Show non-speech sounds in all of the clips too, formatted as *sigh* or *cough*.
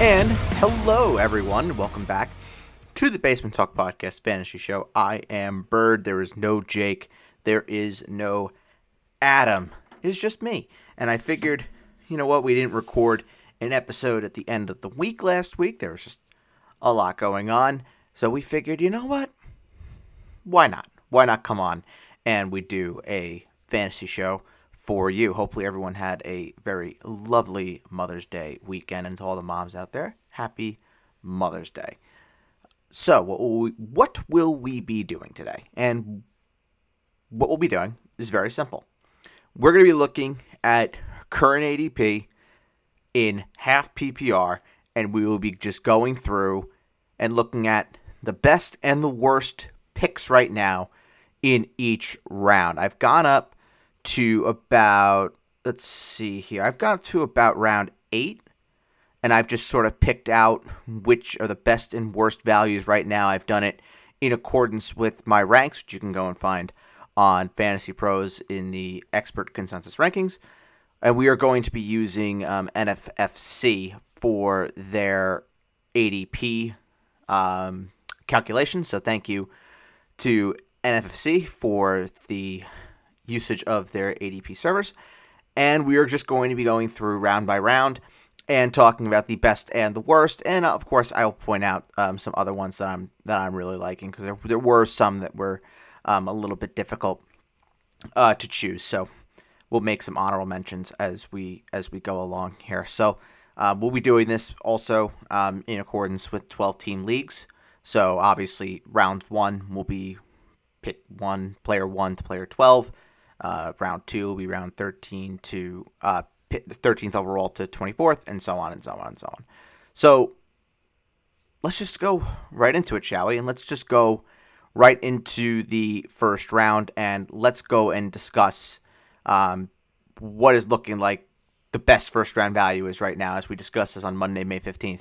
And hello, everyone. Welcome back to the Basement Talk Podcast Fantasy Show. I am Bird. There is no Jake. There is no Adam. It's just me. And I figured, you know what? We didn't record an episode at the end of the week last week. There was just a lot going on. So we figured, you know what? Why not? Why not come on and we do a fantasy show for you? Hopefully, everyone had a very lovely Mother's Day weekend. And to all the moms out there, happy Mother's Day. So, what will we, be doing today? And what we'll be doing is very simple. We're going to be looking at current ADP in half PPR, and we will be just going through and looking at the best and the worst picks right now in each round. I've gone up to about, let's see here, I've got to about round eight, and I've just sort of picked out which are the best and worst values right now. I've done it in accordance with my ranks, which you can go and find on Fantasy Pros in the expert consensus rankings. And we are going to be using um, NFFC for their ADP um, calculations. So thank you to NFFC for the usage of their ADP servers. And we are just going to be going through round by round and talking about the best and the worst. And of course, I'll point out um, some other ones that I'm that I'm really liking because there, there were some that were um, a little bit difficult uh, to choose. So we'll make some honorable mentions as we as we go along here. So uh, we'll be doing this also um, in accordance with 12 team leagues. So obviously, round one will be pick one player one to player 12. Uh, round two will be round 13 to uh, 13th overall to 24th, and so on and so on and so on. So let's just go right into it, shall we? And let's just go right into the first round and let's go and discuss um, what is looking like the best first round value is right now as we discuss this on Monday, May 15th.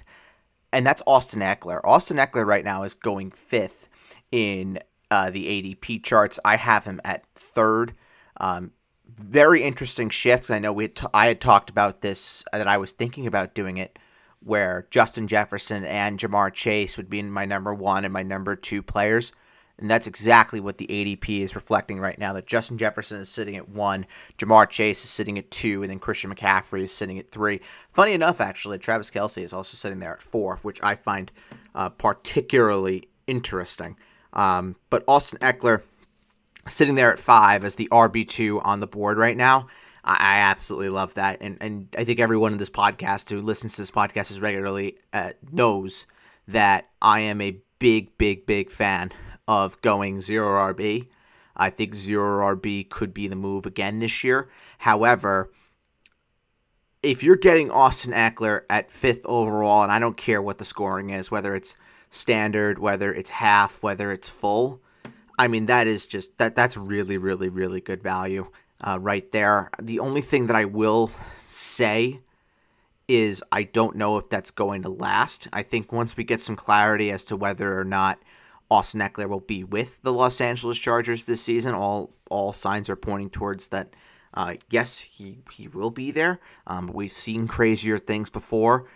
And that's Austin Ekeler. Austin Ekeler right now is going fifth in uh, the ADP charts. I have him at third. Um, very interesting shift. I know we had t- I had talked about this uh, that I was thinking about doing it, where Justin Jefferson and Ja'Marr Chase would be my number one and my number two players. And that's exactly what the ADP is reflecting right now. That Justin Jefferson is sitting at one, Ja'Marr Chase is sitting at two, and then Christian McCaffrey is sitting at three. Funny enough, actually, Travis Kelce is also sitting there at four, which I find uh, particularly interesting. Um, but Austin Ekeler sitting there at five as the RB2 on the board right now. I, absolutely love that. And, and I think everyone in this podcast who listens to this podcast as regularly uh, knows that I am a big, big, big fan of going zero RB. I think zero RB could be the move again this year. However, if you're getting Austin Ekeler at fifth overall, and I don't care what the scoring is, whether it's standard, whether it's half, whether it's full, I mean that is just that that's really, really, really good value uh, right there. The only thing that I will say is I don't know if that's going to last. I think once we get some clarity as to whether or not Austin Ekeler will be with the Los Angeles Chargers this season. All all signs are pointing towards that. Uh, yes, he he will be there. Um, we've seen crazier things before.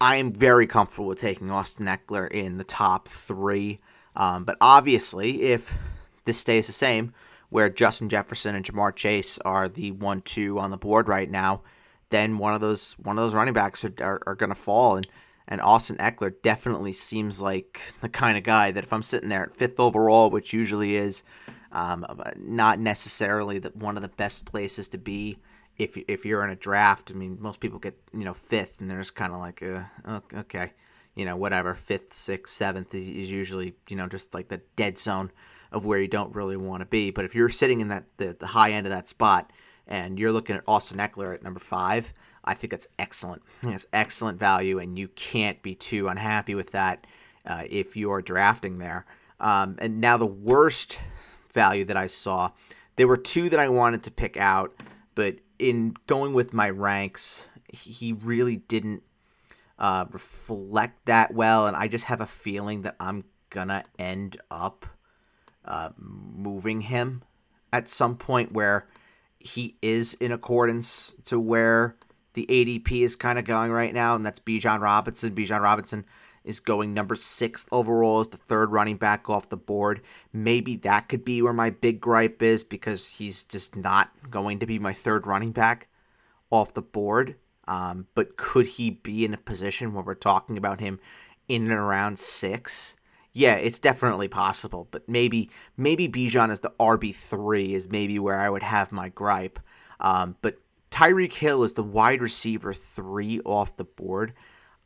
I am very comfortable with taking Austin Ekeler in the top three. Um, but obviously, if this stays the same, where Justin Jefferson and Ja'Marr Chase are the one-two on the board right now, then one of those one of those running backs are, are, are going to fall. And and Austin Ekeler definitely seems like the kind of guy that if I'm sitting there at fifth overall, which usually is um, not necessarily the, one of the best places to be if if you're in a draft. I mean, most people get you know fifth, and they're just kind of like, uh, okay, you know, whatever. Fifth, sixth, seventh is usually you know just like the dead zone of where you don't really want to be. But if you're sitting in that the, the high end of that spot, and you're looking at Austin Ekeler at number five I think it's excellent. It's excellent value, and you can't be too unhappy with that uh, if you're drafting there. Um, and now the worst value that I saw, there were two that I wanted to pick out, but in going with my ranks, he really didn't uh, reflect that well, and I just have a feeling that I'm gonna end up uh, moving him at some point where he is in accordance to where the ADP is kind of going right now, and that's Bijan Robinson. Bijan Robinson is going number six overall as the third running back off the board. Maybe that could be where my big gripe is because he's just not going to be my third running back off the board. Um, but could he be in a position where we're talking about him in and around six? Yeah, it's definitely possible. But maybe maybe Bijan as the RB three is maybe where I would have my gripe. Um, but Tyreek Hill is the wide receiver three off the board.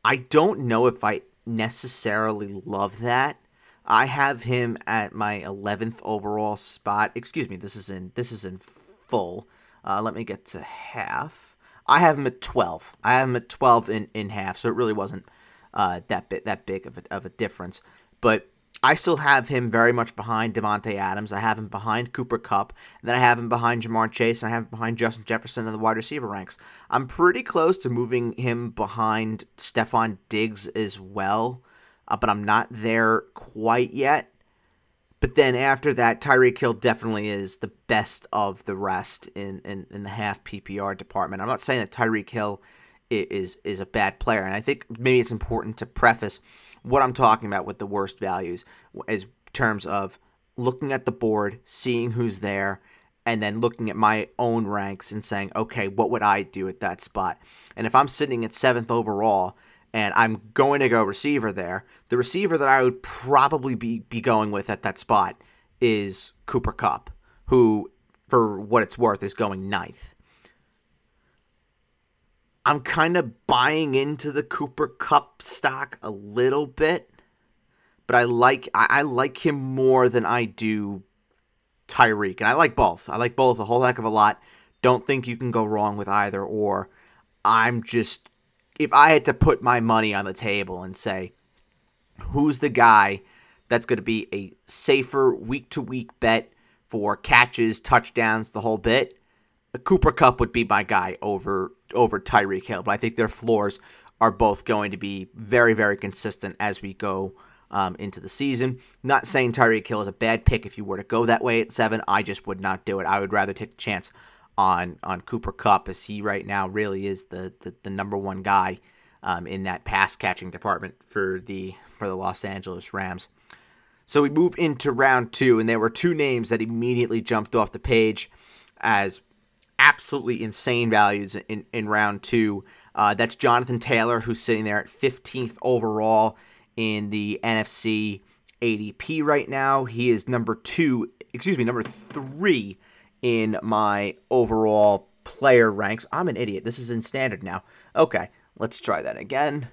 I don't know if I necessarily love that. I have him at my 11th overall spot. Excuse me, this is in this is in full. Uh, let me get to half. I have him at 12. I have him at 12 in, in half, so it really wasn't uh, that bit that big of a, of a difference. But I still have him very much behind Davante Adams. I have him behind Cooper Kupp. And then I have him behind Ja'Marr Chase. And I have him behind Justin Jefferson in the wide receiver ranks. I'm pretty close to moving him behind Stefon Diggs as well. Uh, but I'm not there quite yet. But then after that, Tyreek Hill definitely is the best of the rest in, in, in the half PPR department. I'm not saying that Tyreek Hill is is a bad player, and I think maybe it's important to preface what I'm talking about with the worst values is terms of looking at the board, seeing who's there, and then looking at my own ranks and saying, okay, what would I do at that spot? And if I'm sitting at seventh overall and I'm going to go receiver there, the receiver that I would probably be, be going with at that spot is Cooper Kupp, who, for what it's worth, is going ninth. I'm kind of buying into the Cooper Kupp stock a little bit, but I like I, I like him more than I do Tyreek, and I like both. I like both a whole heck of a lot. Don't think you can go wrong with either or. I'm just if I had to put my money on the table and say who's the guy that's going to be a safer week to week bet for catches, touchdowns, the whole bit, Cooper Kupp would be my guy over over Tyreek Hill. But I think their floors are both going to be very very consistent as we go um, into the season. Not saying Tyreek Hill is a bad pick if you were to go that way at seven. I just would not do it. I would rather take the chance on on Cooper Kupp as he right now really is the the, the number one guy um, in that pass catching department for the for the Los Angeles Rams. So we move into round two, and there were two names that immediately jumped off the page as absolutely insane values in, in round two. Uh, that's Jonathan Taylor, who's sitting there at 15th overall in the NFFC ADP right now. He is number two, excuse me, number three in my overall player ranks. I'm an idiot. This is in standard now. Okay, let's try that again.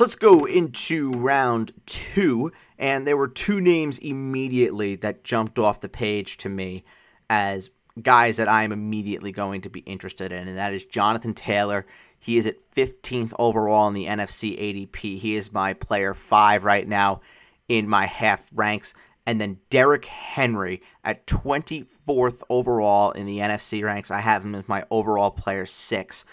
So let's go into round two. And there were two names immediately that jumped off the page to me as guys that I'm immediately going to be interested in. And that is Jonathan Taylor. He is at 15th overall in the NFFC ADP. He is my player five right now in my half ranks. And then Derrick Henry at 24th overall in the NFFC ranks. I have him as my overall player six.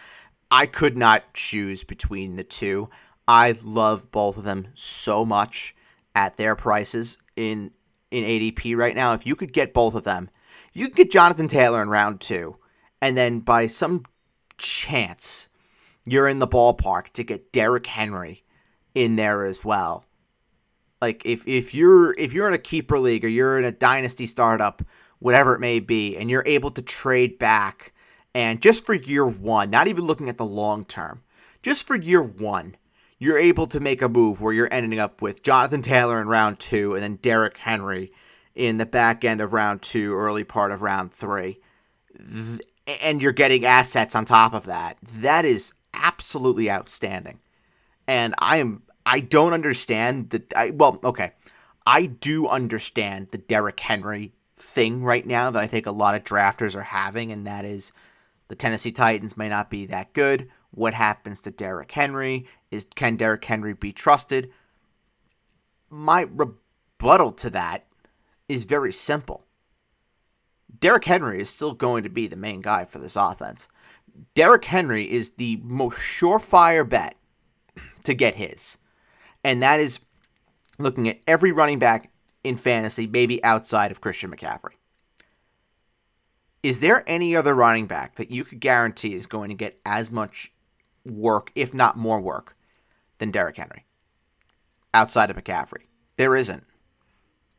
I could not choose between the two. I love both of them so much at their prices in in ADP right now. If you could get both of them, you could get Jonathan Taylor in round two, and then by some chance you're in the ballpark to get Derrick Henry in there as well. Like if if you're if you're in a keeper league or you're in a dynasty startup, whatever it may be, and you're able to trade back and just for year one, not even looking at the long term, just for year one, you're able to make a move where you're ending up with Jonathan Taylor in round two and then Derrick Henry in the back end of round two, early part of round three. And you're getting assets on top of that. That is absolutely outstanding. And I am I don't understand the I well, okay. I do understand the Derrick Henry thing right now that I think a lot of drafters are having, and that is the Tennessee Titans may not be that good. What happens to Derrick Henry? Is can Derrick Henry be trusted? My rebuttal to that is very simple. Derrick Henry is still going to be the main guy for this offense. Derrick Henry is the most surefire bet to get his. And that is looking at every running back in fantasy, maybe outside of Christian McCaffrey. Is there any other running back that you could guarantee is going to get as much work, if not more work, than Derrick Henry outside of McCaffrey? There isn't.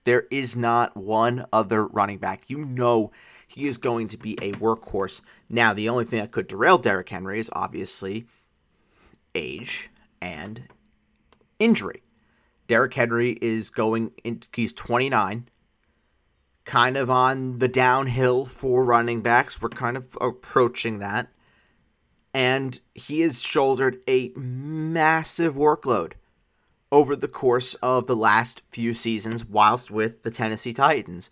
There is not one other running back. You know he is going to be a workhorse. Now, the only thing that could derail Derrick Henry is obviously age and injury. Derrick Henry is going in, he's 29, kind of on the downhill for running backs. We're kind of approaching that. And he has shouldered a massive workload over the course of the last few seasons whilst with the Tennessee Titans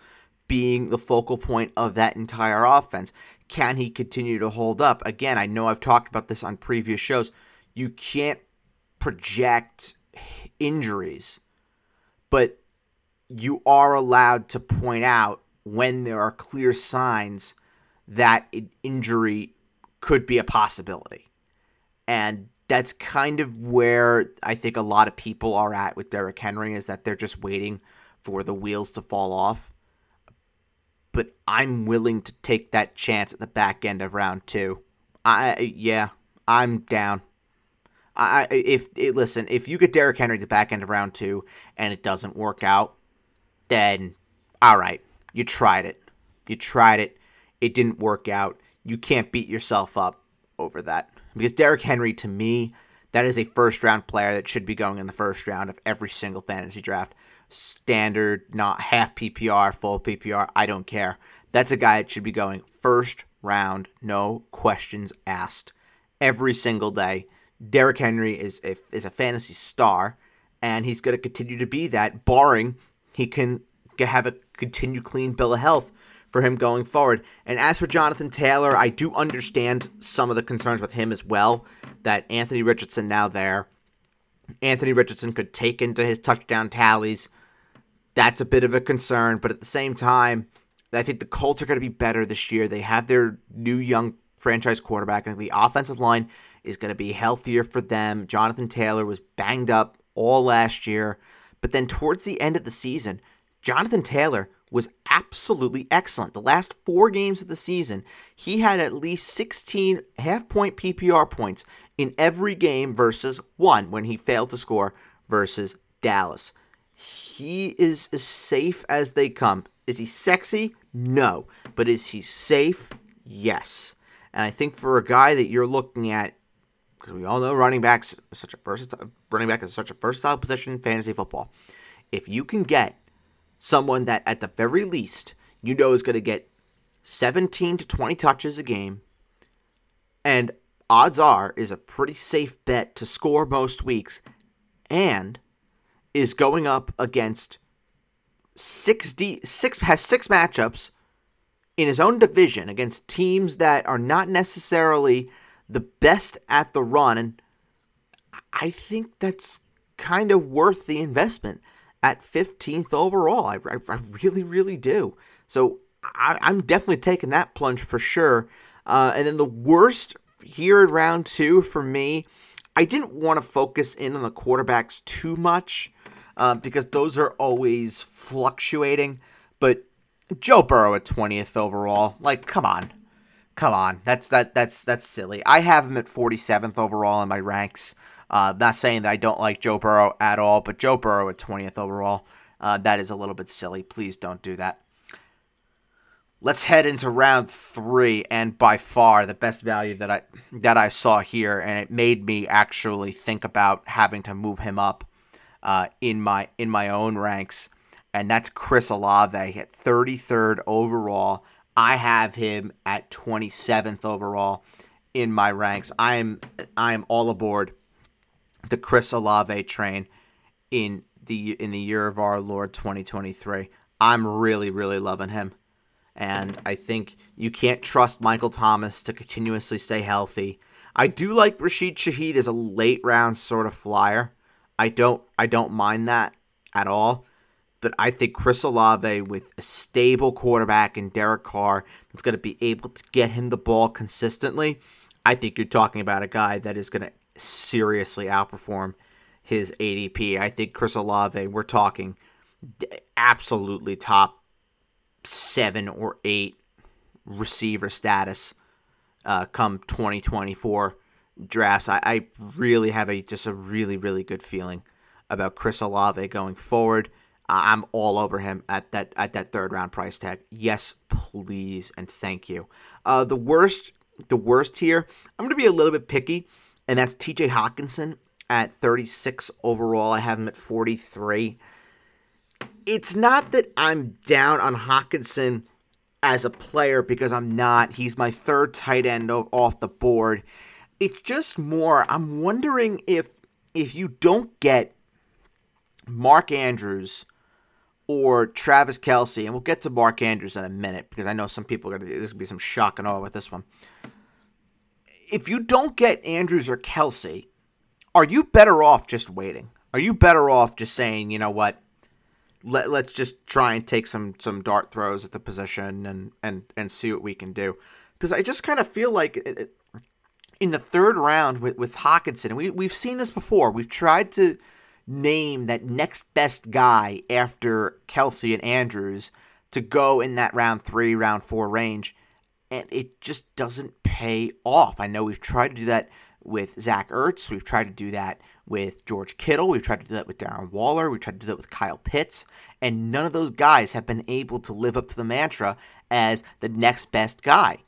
being the focal point of that entire offense. Can he continue to hold up? Again, I know I've talked about this on previous shows. You can't project injuries, but you are allowed to point out when there are clear signs that an injury could be a possibility. And that's kind of where I think a lot of people are at with Derrick Henry is that they're just waiting for the wheels to fall off. But I'm willing to take that chance at the back end of round two. I yeah, I'm down. I if it, listen, if you get Derrick Henry at the back end of round two and it doesn't work out, then all right, you tried it. You tried it. It didn't work out. You can't beat yourself up over that. Because Derrick Henry, to me, that is a first round player that should be going in the first round of every single fantasy draft. Standard, not half PPR, full PPR, I don't care. That's a guy that should be going first round, no questions asked, every single day. Derrick Henry is a, is a fantasy star, and he's going to continue to be that, barring he can have a continued clean bill of health for him going forward. And as for Jonathan Taylor, I do understand some of the concerns with him as well. That Anthony Richardson now there, Anthony Richardson could take into his touchdown tallies. That's a bit of a concern, but at the same time, I think the Colts are going to be better this year. They have their new young franchise quarterback. Think the offensive line is going to be healthier for them. Jonathan Taylor was banged up all last year, but then towards the end of the season, Jonathan Taylor was absolutely excellent. The last four games of the season, he had at least 16 half point PPR points in every game versus one when he failed to score versus Dallas. He is as safe as they come. Is he sexy? No. But is he safe? Yes. And I think for a guy that you're looking at, because we all know running backs such a versatile running back is such a versatile position in fantasy football. If you can get someone that at the very least you know is going to get 17 to 20 touches a game. And odds are is a pretty safe bet to score most weeks and is going up against six D six has six matchups in his own division against teams that are not necessarily the best at the run. And I think that's kind of worth the investment at 15th overall. I, I, I really, really do. So I, am definitely taking that plunge for sure. Uh, and then the worst here in round two for me, I didn't want to focus in on the quarterbacks too much uh, because those are always fluctuating. But Joe Burrow at 20th overall, like, come on. Come on, that's that that's that's silly. I have him at 47th overall in my ranks. Uh, not saying that I don't like Joe Burrow at all, but Joe Burrow at 20th overall, uh, that is a little bit silly. Please don't do that. Let's head into round three, and by far the best value that I that I saw here, and it made me actually think about having to move him up uh, in my in my own ranks, and that's Chris Olave at 33rd overall. I have him at 27th overall in my ranks. I'm I'm all aboard the Chris Olave train in the in the year of our Lord 2023. I'm really really loving him. And I think you can't trust Michael Thomas to continuously stay healthy. I do like Rashid Shaheed as a late round sort of flyer. I don't I don't mind that at all. but I think Chris Olave with a stable quarterback and Derek Carr that's going to be able to get him the ball consistently. I think you're talking about a guy that is going to seriously outperform his ADP. I think Chris Olave, we're talking absolutely top seven or eight receiver status uh, come 2024 drafts. I, I really have a just a really really good feeling about Chris Olave going forward. I'm all over him at that at that third round price tag. Yes, please and thank you. Uh, the worst the worst here. I'm going to be a little bit picky, and that's T.J. Hockenson at 36 overall. I have him at 43. It's not that I'm down on Hockenson as a player because I'm not. He's my third tight end off the board. It's just more. I'm wondering if if you don't get Mark Andrews or Travis Kelce, and we'll get to Mark Andrews in a minute because I know some people are gonna there's gonna be some shock and awe with this one. If you don't get Andrews or Kelce, are you better off just waiting? Are you better off just saying, you know what? Let, let's just try and take some some dart throws at the position and and and see what we can do because I just kind of feel like it, in the third round with with Hockenson, we we've seen this before we've tried to name that next best guy after Kelce and Andrews to go in that round three, round four range. And it just doesn't pay off. I know we've tried to do that with Zach Ertz. We've tried to do that with George Kittle. We've tried to do that with Darren Waller. We've tried to do that with Kyle Pitts. And none of those guys have been able to live up to the mantra as the next best guy.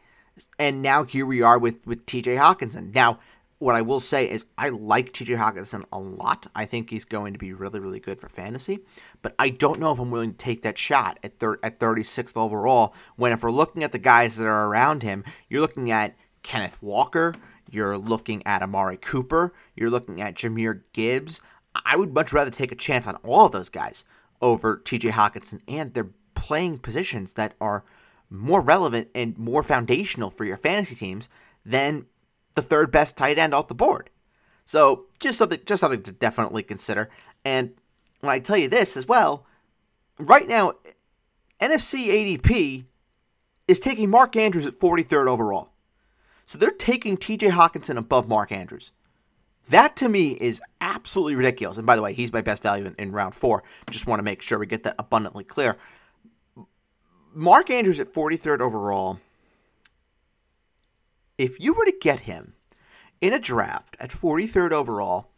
And now here we are with, with TJ Hockenson. Now, what I will say is I like TJ Hockenson a lot. I think he's going to be really, really good for fantasy. But I don't know if I'm willing to take that shot at thir- at 36th overall. When if we're looking at the guys that are around him, you're looking at Kenneth Walker, you're looking at Amari Cooper, you're looking at Jahmyr Gibbs. I would much rather take a chance on all of those guys over TJ Hockenson, and they're playing positions that are more relevant and more foundational for your fantasy teams than the third best tight end off the board. So just something, just something to definitely consider. And when I tell you this as well, right now, NFFC ADP is taking Mark Andrews at 43rd overall. So they're taking TJ Hockenson above Mark Andrews. That to me is absolutely ridiculous. And by the way, he's my best value in, in round four. Just want to make sure we get that abundantly clear. Mark Andrews at 43rd overall if you were to get him in a draft at 43rd overall,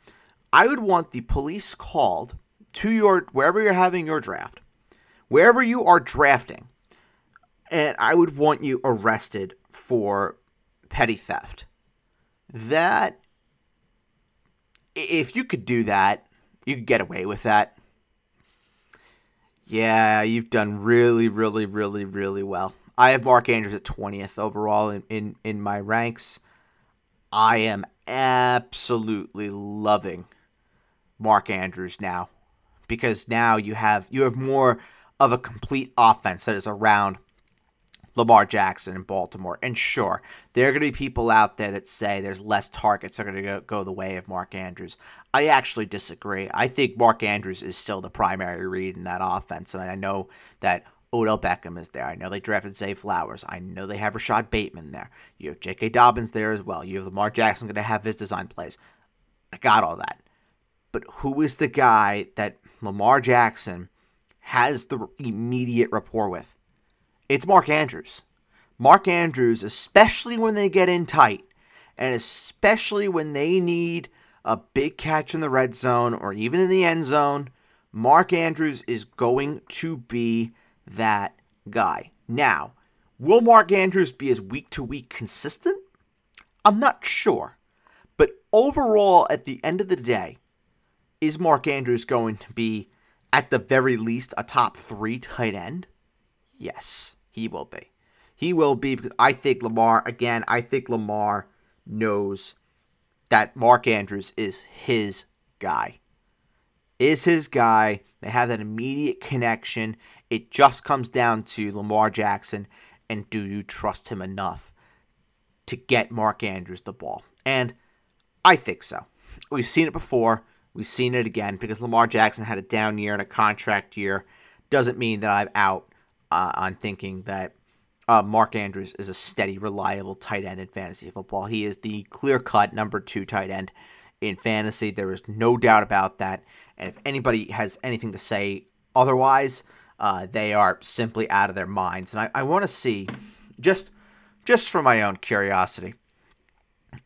I would want the police called to your wherever you're having your draft, wherever you are drafting, and I would want you arrested for petty theft. That if you could do that, you could get away with that. Yeah, you've done really, really, really, really well. I have Mark Andrews at 20th overall in, in, in my ranks. I am absolutely loving Mark Andrews now because now you have you have more of a complete offense that is around Lamar Jackson in Baltimore. And sure, there are going to be people out there that say there's less targets that are going to go, go the way of Mark Andrews. I actually disagree. I think Mark Andrews is still the primary read in that offense. And I know that Odell Beckham is there. I know they drafted Zay Flowers. I know they have Rashod Bateman there. You have J.K. Dobbins there as well. You have Lamar Jackson going to have his design plays. I got all that. But who is the guy that Lamar Jackson has the immediate rapport with? It's Mark Andrews. Mark Andrews, especially when they get in tight, and especially when they need a big catch in the red zone or even in the end zone, Mark Andrews is going to be that guy. Now, will Mark Andrews be as week to week consistent? I'm not sure. But overall, at the end of the day, is Mark Andrews going to be, at the very least, a top three tight end? Yes, he will be. He will be because I think Lamar, again, I think Lamar knows that Mark Andrews is his guy. Is his guy. They have that immediate connection. It just comes down to Lamar Jackson and do you trust him enough to get Mark Andrews the ball? And I think so. We've seen it before. We've seen it again because Lamar Jackson had a down year and a contract year doesn't mean that I'm out uh, on thinking that uh, Mark Andrews is a steady, reliable tight end in fantasy football. He is the clear cut number two tight end in fantasy. There is no doubt about that. And if anybody has anything to say otherwise, uh, they are simply out of their minds. And I, I want to see, just just for my own curiosity,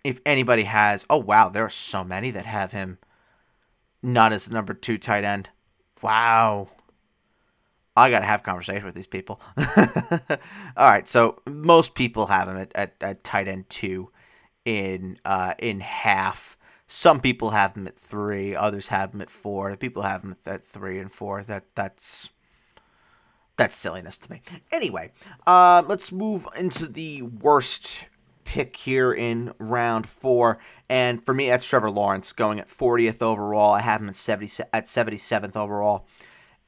if anybody has. Oh wow, there are so many that have him not as the number two tight end. Wow. I gotta have conversation with these people. *laughs* All right, so most people have him at, at, at tight end two in uh, in half. Some people have him at three, others have him at four. People have him at three and four. That that's that's silliness to me. Anyway, uh, let's move into the worst pick here in round four. And for me, that's Trevor Lawrence going at 40th overall. I have him at 70 at 77th overall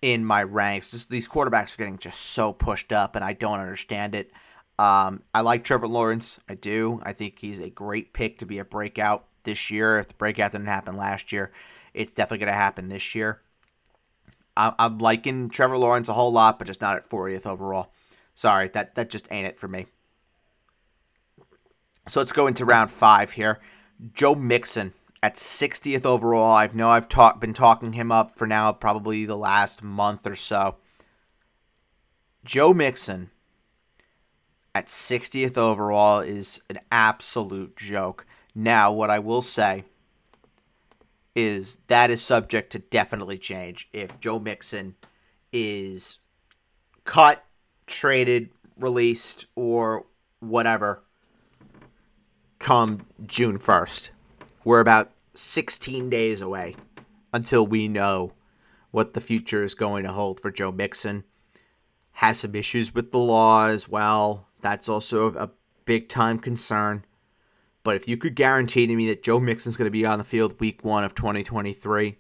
in my ranks. Just these quarterbacks are getting just so pushed up, and I don't understand it. Um, I like Trevor Lawrence. I do. I think he's a great pick to be a breakout this year. If the breakout didn't happen last year, it's definitely going to happen this year. I'm liking Trevor Lawrence a whole lot, but just not at 40th overall. Sorry, that that just ain't it for me. So let's go into round five here. Joe Mixon at 60th overall. I know I've talk, been talking him up for now probably the last month or so. Joe Mixon at 60th overall is an absolute joke. Now, what I will say is that is subject to definitely change if Joe Mixon is cut, traded, released, or whatever come June 1st. We're about 16 days away until we know what the future is going to hold for Joe Mixon. Has some issues with the law as well. That's also a big time concern. But if you could guarantee to me that Joe Mixon's going to be on the field week one of 2023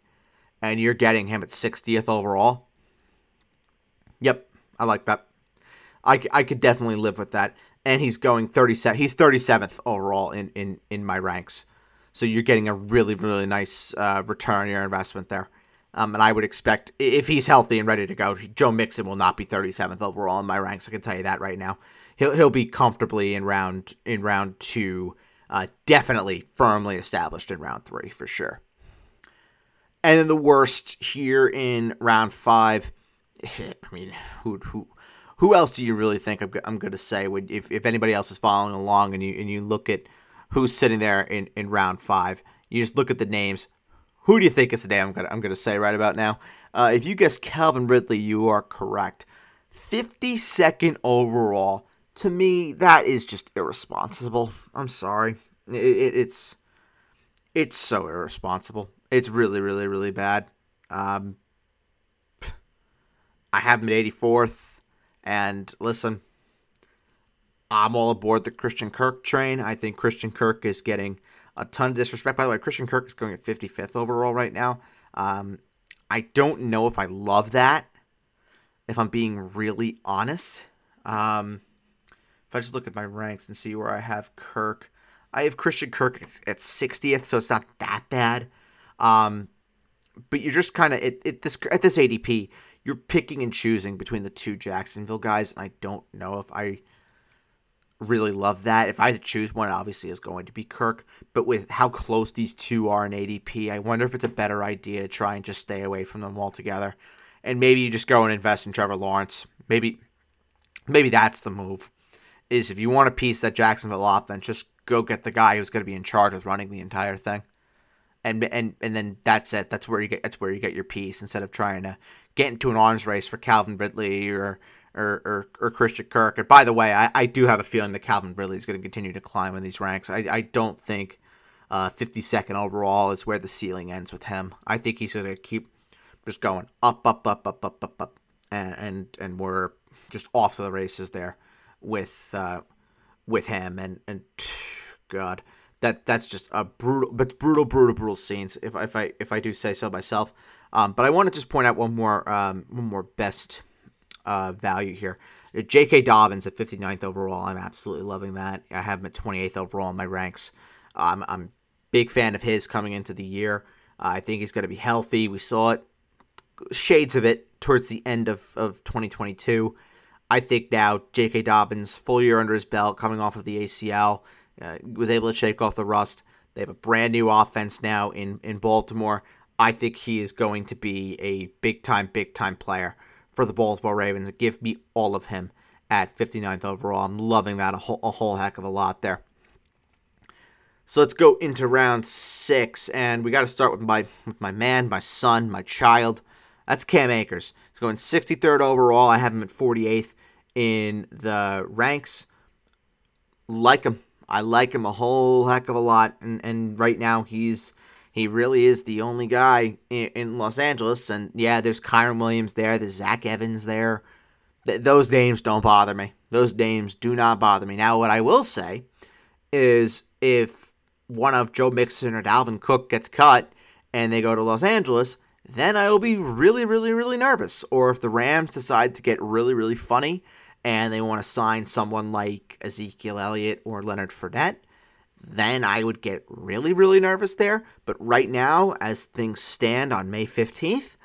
and you're getting him at 60th overall, yep, I like that. I, I could definitely live with that. And he's going 37. He's 37th overall in, in, in my ranks. So you're getting a really, really nice uh, return on your investment there. Um, and I would expect, if he's healthy and ready to go, Joe Mixon will not be 37th overall in my ranks. I can tell you that right now. He'll, he'll be comfortably in round in round two uh, definitely firmly established in round three for sure. And then the worst here in round five. *laughs* I mean, who who who else do you really think I'm, I'm going to say? Would if, if anybody else is following along and you and you look at who's sitting there in, in round five, you just look at the names. Who do you think is the name I'm gonna I'm gonna say right about now? Uh, if you guess Calvin Ridley, you are correct. 52nd overall to me, that is just irresponsible. I'm sorry. It, it, it's it's so irresponsible. It's really, really, really bad. Um, I have him at 84th, and listen, I'm all aboard the Christian Kirk train. I think Christian Kirk is getting a ton of disrespect. By the way, Christian Kirk is going at 55th overall right now. Um, I don't know if I love that, if I'm being really honest. Um, I just look at my ranks and see where I have Kirk, I have Christian Kirk at 60th, so it's not that bad. Um, but you're just kind of at, this at this ADP, you're picking and choosing between the two Jacksonville guys, and I don't know if I really love that. If I had to choose one, obviously is going to be Kirk. But with how close these two are in ADP, I wonder if it's a better idea to try and just stay away from them altogether. And maybe you just go and invest in Trevor Lawrence. Maybe maybe that's the move is if you want a piece that Jacksonville offense, just go get the guy who's going to be in charge of running the entire thing. And, and and then that's it. That's where you get that's where you get your piece instead of trying to get into an arms race for Calvin Ridley or or, or, or Christian Kirk. And by the way, I, I do have a feeling that Calvin Ridley is going to continue to climb in these ranks. I, I don't think uh, 52nd overall is where the ceiling ends with him. I think he's going to keep just going up, up, up, up, up, up, up, and and and we're just off to the races there with uh, with him and and God that that's just a brutal but brutal brutal brutal scenes if if I if I do say so myself. Um, but I want to just point out one more um, one more best uh, value here. J.K. Dobbins at 59th overall. I'm absolutely loving that. I have him at 28th overall in my ranks. Um, I'm big fan of his coming into the year. Uh, I think he's going to be healthy. We saw it, shades of it towards the end of, of 2022. I think now J.K. Dobbins, full year under his belt, coming off of the ACL, uh, was able to shake off the rust. They have a brand new offense now in, in Baltimore. I think he is going to be a big time, big time player for the Baltimore Ravens. Give me all of him at 59th overall. I'm loving that a whole, a whole heck of a lot there. So let's go into round six, and we got to start with my with my man, my son, my child. That's Cam Akers. He's going 63rd overall. I have him at 48th in the ranks. Like him. I like him a whole heck of a lot, and and right now he's he really is the only guy in, in Los Angeles. And yeah, there's Kyren Williams there, there's Zach Evans there. Th- those names don't bother me. Those names do not bother me. Now, what I will say is if one of Joe Mixon or Dalvin Cook gets cut and they go to Los Angeles, then I will be really, really, really nervous. Or if the Rams decide to get really, really funny and they want to sign someone like Ezekiel Elliott or Leonard Fournette, then I would get really, really nervous there. But right now, as things stand on May 15th,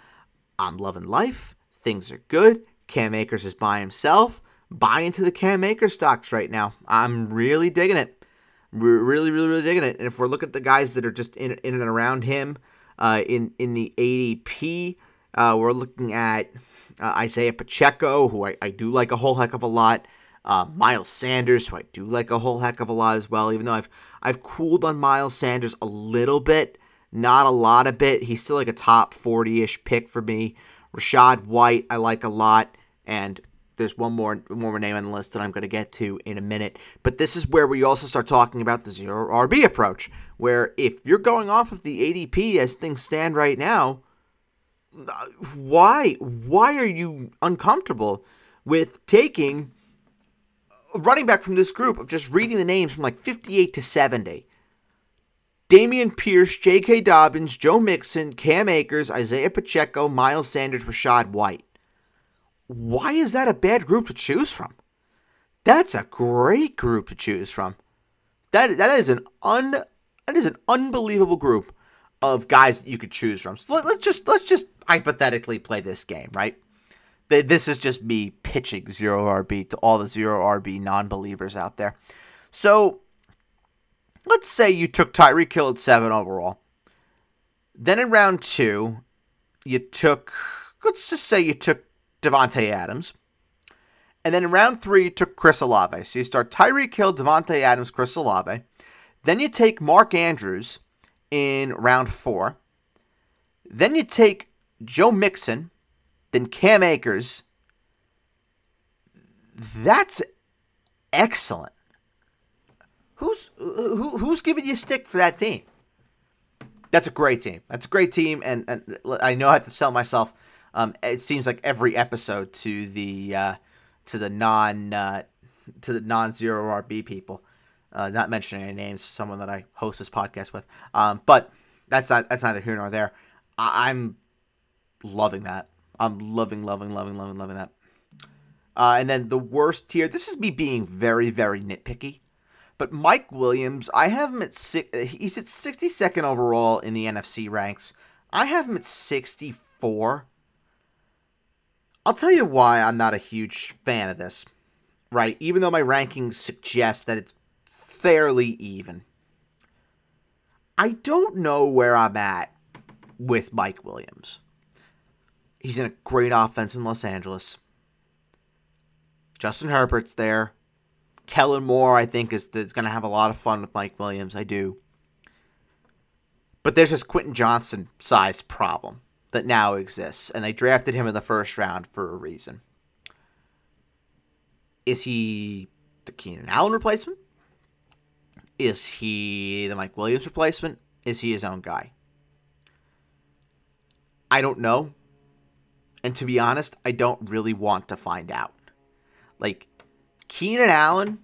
I'm loving life. Things are good. Cam Akers is by himself. Buy into the Cam Akers stocks right now. I'm really digging it. We're really, really, really digging it. And if we're looking at the guys that are just in, in and around him uh, in, in the ADP, uh, we're looking at uh, Isaiah Pacheco, who I, I do like a whole heck of a lot. Uh, Miles Sanders, who I do like a whole heck of a lot as well. Even though I've I've cooled on Miles Sanders a little bit, not a lot of bit. He's still like a top forty ish pick for me. Rachaad White, I like a lot, and there's one more one more name on the list that I'm going to get to in a minute. But this is where we also start talking about the zero RB approach, where if you're going off of the ADP as things stand right now, why why are you uncomfortable with taking running back from this group of just reading the names from like 58 to 70. Dameon Pierce, J.K. Dobbins, Joe Mixon, Cam Akers, Isaiah Pacheco, Miles Sanders, Rachaad White. Why is that a bad group to choose from? That's a great group to choose from. That that is an un that is an unbelievable group of guys that you could choose from. So let, let's just let's just hypothetically play this game, right? this is just me pitching zero RB to all the zero RB non believers out there. So let's say you took Tyreek Hill at seven overall. Then in round two, you took, let's just say you took Davante Adams. And then in round three, you took Chris Olave. So you start Tyreek Hill, Davante Adams, Chris Olave. Then you take Mark Andrews in round four. Then you take Joe Mixon then Cam Akers, that's excellent. Who's who, who's giving you a stick for that team? That's a great team. That's a great team, and, and I know I have to sell myself. Um, it seems like every episode to the uh, to the non uh, to the non zero RB people. Uh, not mentioning any names, someone that I host this podcast with. Um, but that's not that's neither here nor there. I, I'm loving that. I'm loving, loving, loving, loving, loving that. Uh, and then the worst tier. This is me being very, very nitpicky. But Mike Williams, I have him at six. He's at 62nd overall in the NFFC ranks. I have him at 64. I'll tell you why I'm not a huge fan of this. Right, even though my rankings suggest that it's fairly even. I don't know where I'm at with Mike Williams. He's in a great offense in Los Angeles. Justin Herbert's there. Kellen Moore, I think, is, is going to have a lot of fun with Mike Williams. I do. But there's this Quentin Johnson size problem that now exists, and they drafted him in the first round for a reason. Is he the Keenan Allen replacement? Is he the Mike Williams replacement? Is he his own guy? I don't know. And to be honest, I don't really want to find out. Like, Keenan Allen,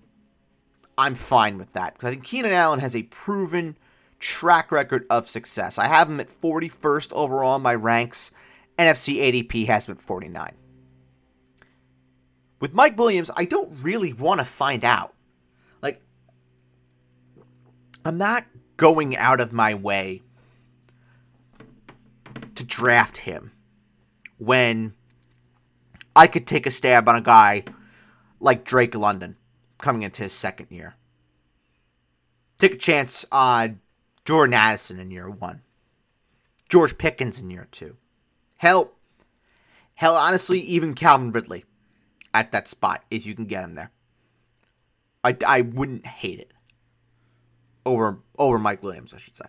I'm fine with that. Because I think Keenan Allen has a proven track record of success. I have him at 41st overall in my ranks. NFFC ADP has him at 49. With Mike Williams, I don't really want to find out. I'm not going out of my way to draft him when I could take a stab on a guy like Drake London coming into his second year. Take a chance on Jordan Addison in year one. George Pickens in year two. Hell, hell, honestly, even Calvin Ridley at that spot if you can get him there. I, I wouldn't hate it over over Mike Williams, I should say.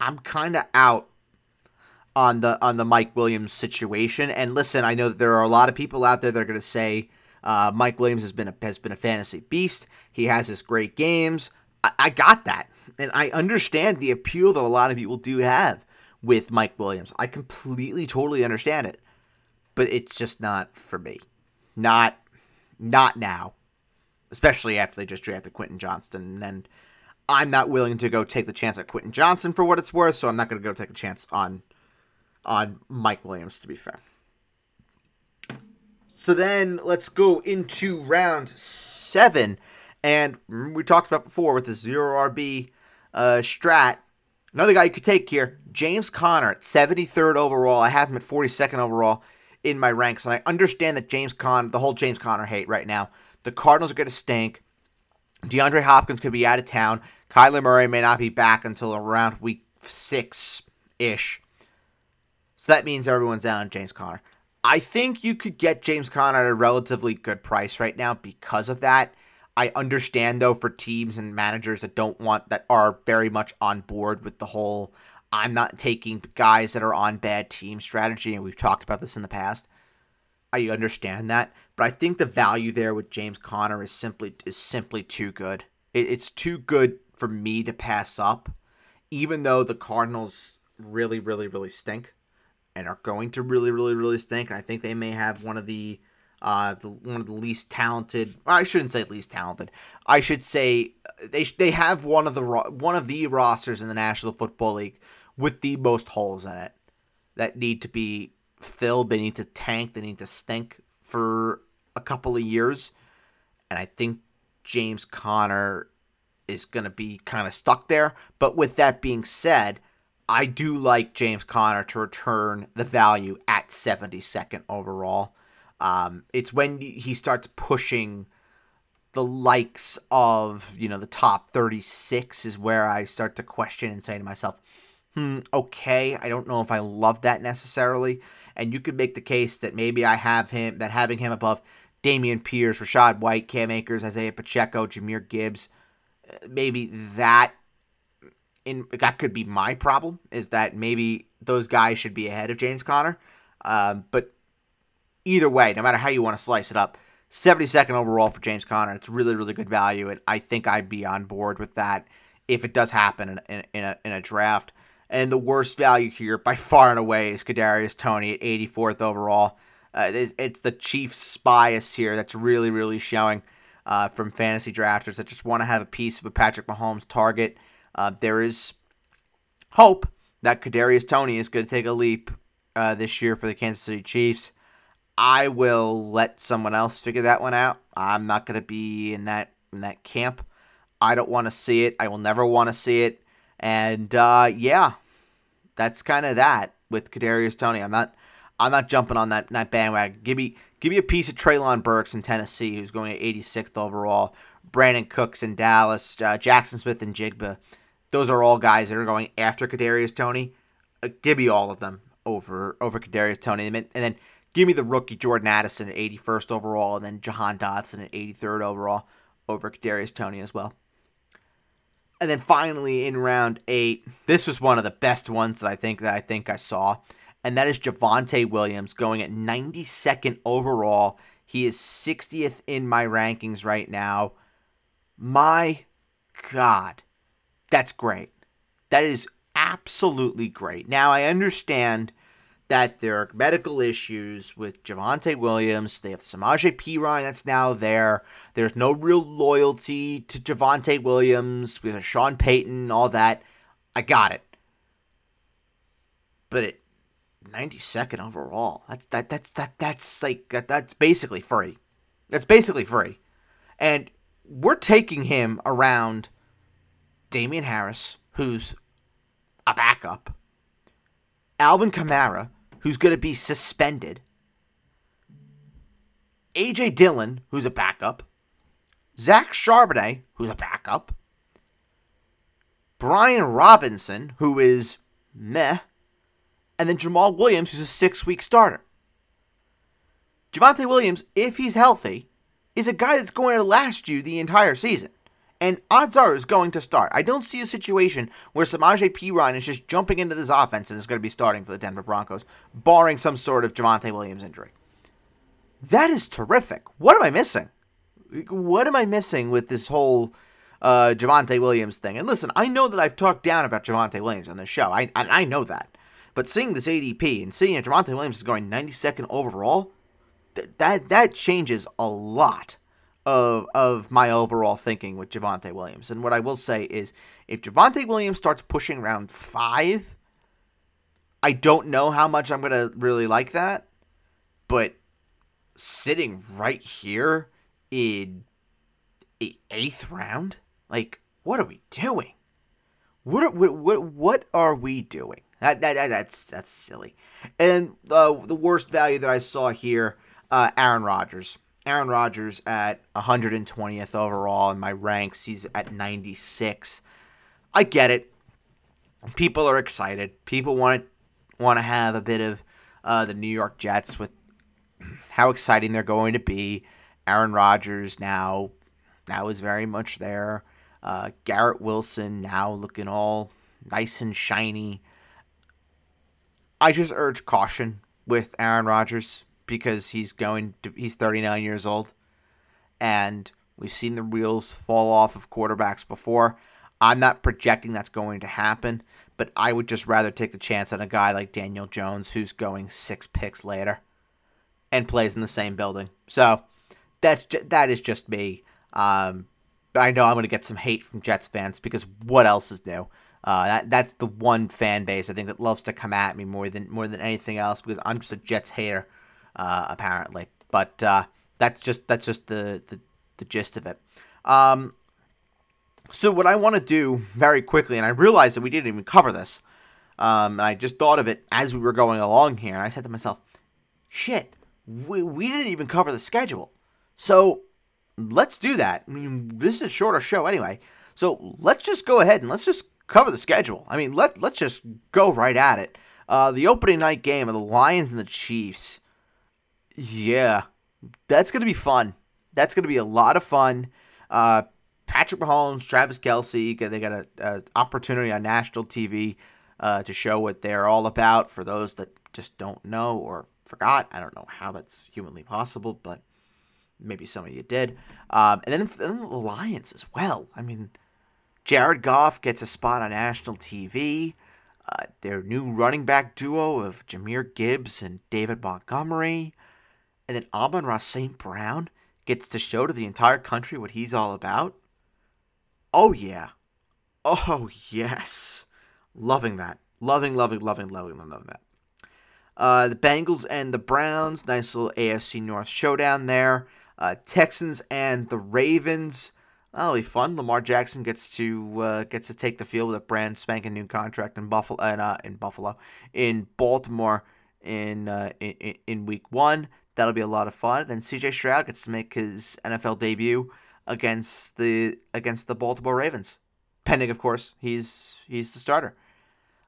I'm kind of out on the on the Mike Williams situation. And listen, I know that there are a lot of people out there that are going to say uh, Mike Williams has been a, has been a fantasy beast. He has his great games. I, I got that, and I understand the appeal that a lot of people do have with Mike Williams. I completely, totally understand it, but it's just not for me. Not not now, especially after they just drafted Quentin Johnston and. I'm not willing to go take the chance at Quentin Johnston for what it's worth, so I'm not going to go take the chance on on Mike Williams, to be fair. So then let's go into round seven. And we talked about before with the zero RB uh, strat. Another guy you could take here, James Conner at 73rd overall. I have him at 42nd overall in my ranks. And I understand that James Conner, the whole James Conner hate right now. The Cardinals are going to stink. DeAndre Hopkins could be out of town. Kyler Murray may not be back until around week six ish. So that means everyone's down on James Conner. I think you could get James Conner at a relatively good price right now because of that. I understand though for teams and managers that don't want that are very much on board with the whole I'm not taking guys that are on bad team strategy and we've talked about this in the past. I understand that, but I think the value there with James Conner is simply is simply too good. it's too good for me to pass up even though the Cardinals really really really stink and are going to really, really, really stink. And I think they may have one of the uh, the, one of the least talented. I shouldn't say least talented. I should say uh, they they have one of the one of the rosters in the National Football League with the most holes in it that need to be filled. They need to tank. They need to stink for a couple of years, and I think James Conner is going to be kind of stuck there. But with that being said, I do like James Conner to return the value at 72nd overall. Um, it's when he starts pushing the likes of, you know, the top 36 is where I start to question and say to myself, hmm, okay, I don't know if I love that necessarily. And you could make the case that maybe I have him, that having him above Dameon Pierce, Rachaad White, Cam Akers, Isaiah Pacheco, Jahmyr Gibbs, maybe that in that could be my problem is that maybe those guys should be ahead of James Conner. Um, but either way, no matter how you want to slice it up, 72nd overall for James Conner. It's really, really good value, and I think I'd be on board with that if it does happen in, in, in, a, in a draft. And the worst value here, by far and away, is Kadarius Toney at 84th overall. Uh, it, it's the Chiefs' bias here that's really, really showing uh, from fantasy drafters that just want to have a piece of a Patrick Mahomes target. Uh, there is hope that Kadarius Toney is going to take a leap uh, this year for the Kansas City Chiefs. I will let someone else figure that one out. I'm not going to be in that in that camp. I don't want to see it. I will never want to see it. And uh, yeah, that's kind of that with Kadarius Toney. I'm not I'm not jumping on that, that bandwagon. Give me give me a piece of Treylon Burks in Tennessee, who's going at 86th overall. Brandin Cooks in Dallas, uh, Jaxon Smith-Njigba those are all guys that are going after Kadarius Toney. Uh, give me all of them over over Kadarius Toney, and then, give me the rookie Jordan Addison at 81st overall, and then Jahan Dotson at 83rd overall over Kadarius Toney as well. And then finally in round eight, this was one of the best ones that I think that I think I saw, and that is Javonte Williams going at 92nd overall. He is 60th in my rankings right now. My God that's great. That is absolutely great. Now, I understand that there are medical issues with Javonte Williams. They have Samaje Perine that's now there. There's no real loyalty to Javonte Williams with Sean Payton, all that. I got it. But at 92nd overall, that's that that's that that's like that, that's basically free. That's basically free. And we're taking him around Damien Harris, who's a backup, Alvin Kamara, who's going to be suspended. AJ Dillon, who's a backup. Zach Charbonnet, who's a backup. Brian Robinson, who is meh. And then Jamaal Williams, who's a six week starter. Javonte Williams, if he's healthy, is a guy that's going to last you the entire season. And odds are is going to start. I don't see a situation where Samaje Perine is just jumping into this offense and is going to be starting for the Denver Broncos, barring some sort of Javonte Williams injury. That is terrific. What am I missing? What am I missing with this whole uh, Javonte Williams thing? And listen, I know that I've talked down about Javonte Williams on this show. I, I, I know that. But seeing this ADP and seeing that Javonte Williams is going 92nd overall, th- that that changes a lot of of my overall thinking with Javonte Williams. And what I will say is, if Javonte Williams starts pushing round five, I don't know how much I'm gonna really like that. But sitting right here in a eighth round, like what are we doing? What are, what, what are we doing? That, that, that that's that's silly. And uh, the worst value that I saw here, uh, Aaron Rodgers. Aaron Rodgers at 120th overall in my ranks. He's at 96. I get it. People are excited. People want to want to have a bit of uh, the New York Jets with how exciting they're going to be. Aaron Rodgers now now is very much there. Uh, Garrett Wilson now looking all nice and shiny. I just urge caution with Aaron Rodgers because he's going to he's 39 years old and we've seen the wheels fall off of quarterbacks before. I'm not projecting that's going to happen, but I would just rather take the chance on a guy like Daniel Jones who's going 6 picks later and plays in the same building. So that's that is just me. Um, I know I'm going to get some hate from Jets fans because what else is new? Uh, that that's the one fan base I think that loves to come at me more than more than anything else because I'm just a Jets hater, uh, apparently. But uh, that's just that's just the, the the gist of it. Um, so what I want to do very quickly, and I realized that we didn't even cover this, um, and I just thought of it as we were going along here. And I said to myself, "Shit, we we didn't even cover the schedule." So let's do that. I mean, this is a shorter show anyway. So let's just go ahead and let's just cover the schedule. I mean, let let's just go right at it. Uh, the opening night game of the Lions and the Chiefs. Yeah, that's gonna be fun. That's gonna be a lot of fun. Uh, Patrick Mahomes, Travis Kelce, they got an opportunity on national TV uh, to show what they're all about. For those that just don't know or forgot, I don't know how that's humanly possible, but maybe some of you did. Um, and then, then the Lions as well. I mean, Jared Goff gets a spot on national TV. Uh, their new running back duo of Jahmyr Gibbs and David Montgomery. And then Amon-Ra St. Brown gets to show to the entire country what he's all about. Oh, yeah. Oh, yes. Loving that. Loving, loving, loving, loving, loving that. Uh, the Bengals and the Browns, nice little AFC North showdown there. Uh, Texans and the Ravens. That'll be fun. Lamar Jackson gets to uh, gets to take the field with a brand spanking new contract in Buffalo uh, in Buffalo in Baltimore in, uh, in in week one. That'll be a lot of fun. Then C.J. Stroud gets to make his NFL debut against the against the Baltimore Ravens, pending of course he's he's the starter.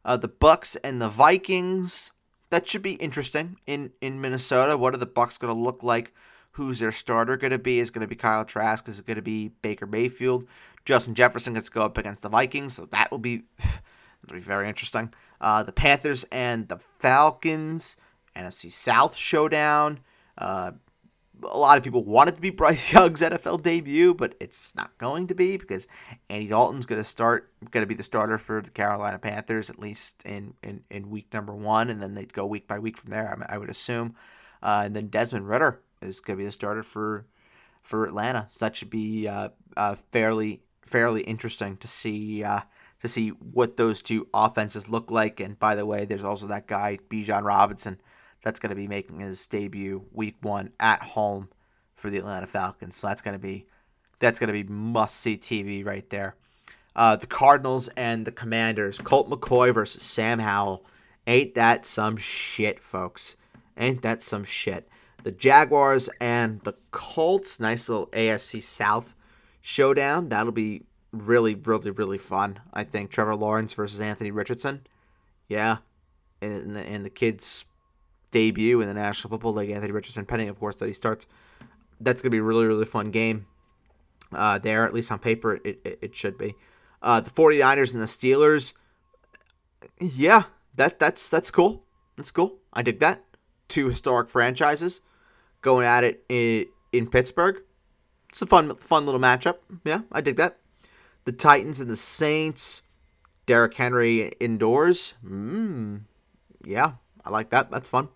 Uh, the Bucks and the Vikings. That should be interesting in in Minnesota. What are the Bucks going to look like? Who's their starter going to be. Is going to be Kyle Trask? Is it going to be Baker Mayfield? Justin Jefferson gets to go up against the Vikings, so that will be *sighs* that'll be very interesting. Uh, the Panthers and the Falcons, NFC South showdown. Uh, a lot of people want it to be *laughs* Bryce Young's NFL debut, but it's not going to be because Andy Dalton's going to start, going to be the starter for the Carolina Panthers at least in, in, in week number one, and then they'd go week by week from there. I, would assume, uh, and then Desmond Ridder is going to be the starter for for Atlanta. So that should be uh, uh, fairly fairly interesting to see uh, to see what those two offenses look like. And by the way, there's also that guy Bijan Robinson that's going to be making his debut week one at home for the Atlanta Falcons. So that's going to be that's going to be must see TV right there. Uh, the Cardinals and the Commanders, Colt McCoy versus Sam Howell Ain't that some shit, folks? Ain't that some shit? The Jaguars and the Colts, nice little AFC South showdown. That'll be really, really, really fun. I think Trevor Lawrence versus Anthony Richardson. Yeah, in the, the kids' debut in the National Football League, Anthony Richardson, pending, of course, that he starts. That's to be a really, really fun game uh, there, at least on paper, it, it, it should be. Uh, the 49ers and the Steelers, yeah, that that's that's cool. That's cool. I dig that. Two historic franchises going at it in, in Pittsburgh. It's a fun fun little matchup. Yeah, I dig that. The Titans and the Saints. Derrick Henry indoors. Mm, yeah, I like that. That's fun.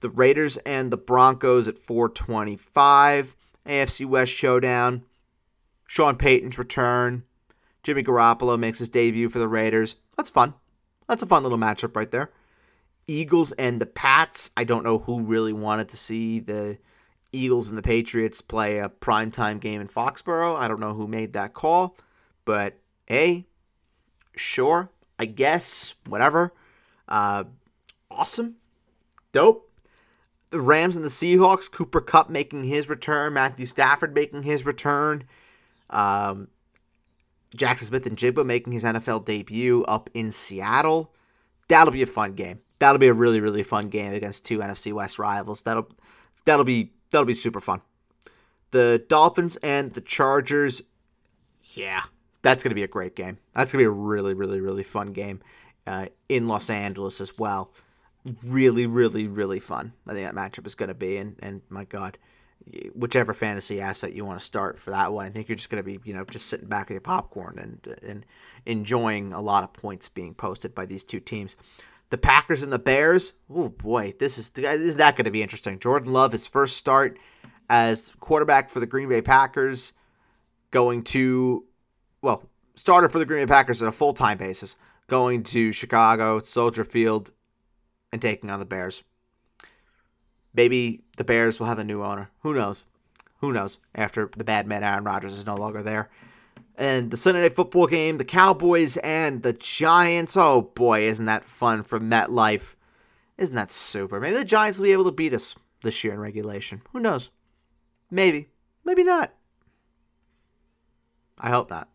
The Raiders and the Broncos at 425. AFC West showdown. Sean Payton's return. Jimmy Garoppolo makes his debut for the Raiders. That's fun. That's a fun little matchup right there. Eagles and the Pats. I don't know who really wanted to see the Eagles and the Patriots play a primetime game in Foxborough. I don't know who made that call, but hey, sure, I guess, whatever. Uh, awesome. Dope. The Rams and the Seahawks, Cooper Kupp making his return, Matthew Stafford making his return. Um, Jaxon Smith-Njigba making his NFL debut up in Seattle. That'll be a fun game. That'll be a really really fun game against two NFC West rivals. That'll that'll be that'll be super fun. The Dolphins and the Chargers. Yeah, that's gonna be a great game. That's gonna be a really really really fun game uh, in Los Angeles as well. Really really really fun. I think that matchup is gonna be. And and my God whichever fantasy asset you want to start for that one. I think you're just going to be, you know, just sitting back with your popcorn and and enjoying a lot of points being posted by these two teams. The Packers and the Bears. Oh boy, this is this is that going to be interesting. Jordan Love, his first start as quarterback for the Green Bay Packers, going to, well, starter for the Green Bay Packers on a full time basis, going to Chicago, Soldier Field, and taking on the Bears. Maybe the Bears will have a new owner. Who knows? Who knows? After the bad man Aaron Rodgers is no longer there. And the Sunday night football game, the Cowboys and the Giants. Oh boy, isn't that fun from MetLife? Isn't that super? Maybe the Giants will be able to beat us this year in regulation. Who knows? Maybe. Maybe not. I hope not.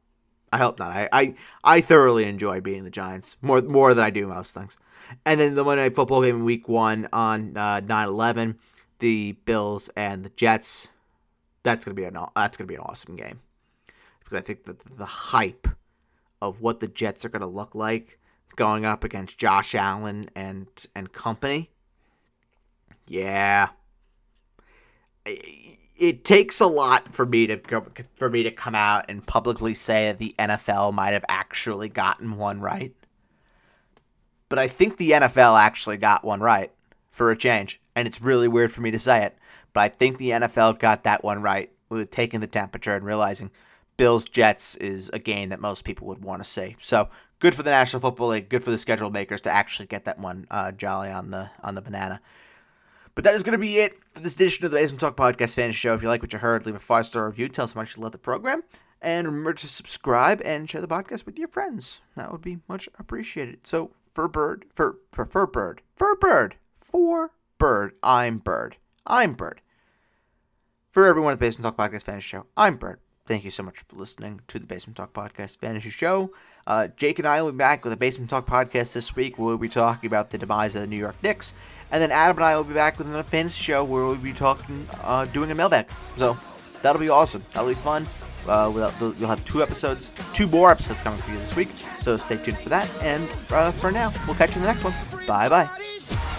I hope not. I, I, I thoroughly enjoy beating the Giants more more than I do most things. And then the Monday Night Football game in Week One on uh, 9/11, the Bills and the Jets. That's gonna be an that's gonna be an awesome game because I think that the hype of what the Jets are gonna look like going up against Josh Allen and and company. Yeah, it takes a lot for me to for me to come out and publicly say that the NFL might have actually gotten one right but I think the NFL actually got one right for a change. And it's really weird for me to say it, but I think the NFL got that one right with taking the temperature and realizing Bills Jets is a game that most people would want to see. So good for the National Football League, good for the schedule makers to actually get that one uh, jolly on the on the banana. But that is going to be it for this edition of the Basement Talk Podcast Fantasy Show. If you like what you heard, leave a five star review. Tell us how much you love the program. And remember to subscribe and share the podcast with your friends. That would be much appreciated. So for bird for for for bird for bird for bird I'm bird I'm bird for everyone at the Basement Talk Podcast Fantasy Show I'm bird thank you so much for listening to the Basement Talk Podcast Fantasy Show uh, Jake and I will be back with a Basement Talk podcast this week we'll be talking about the demise of the New York Knicks and then Adam and I will be back with another fantasy show where we'll be talking uh, doing a mailbag so that'll be awesome that'll be fun uh, we'll, you'll have two episodes, two more episodes coming for you this week. So stay tuned for that. And uh, for now, we'll catch you in the next one. Bye bye.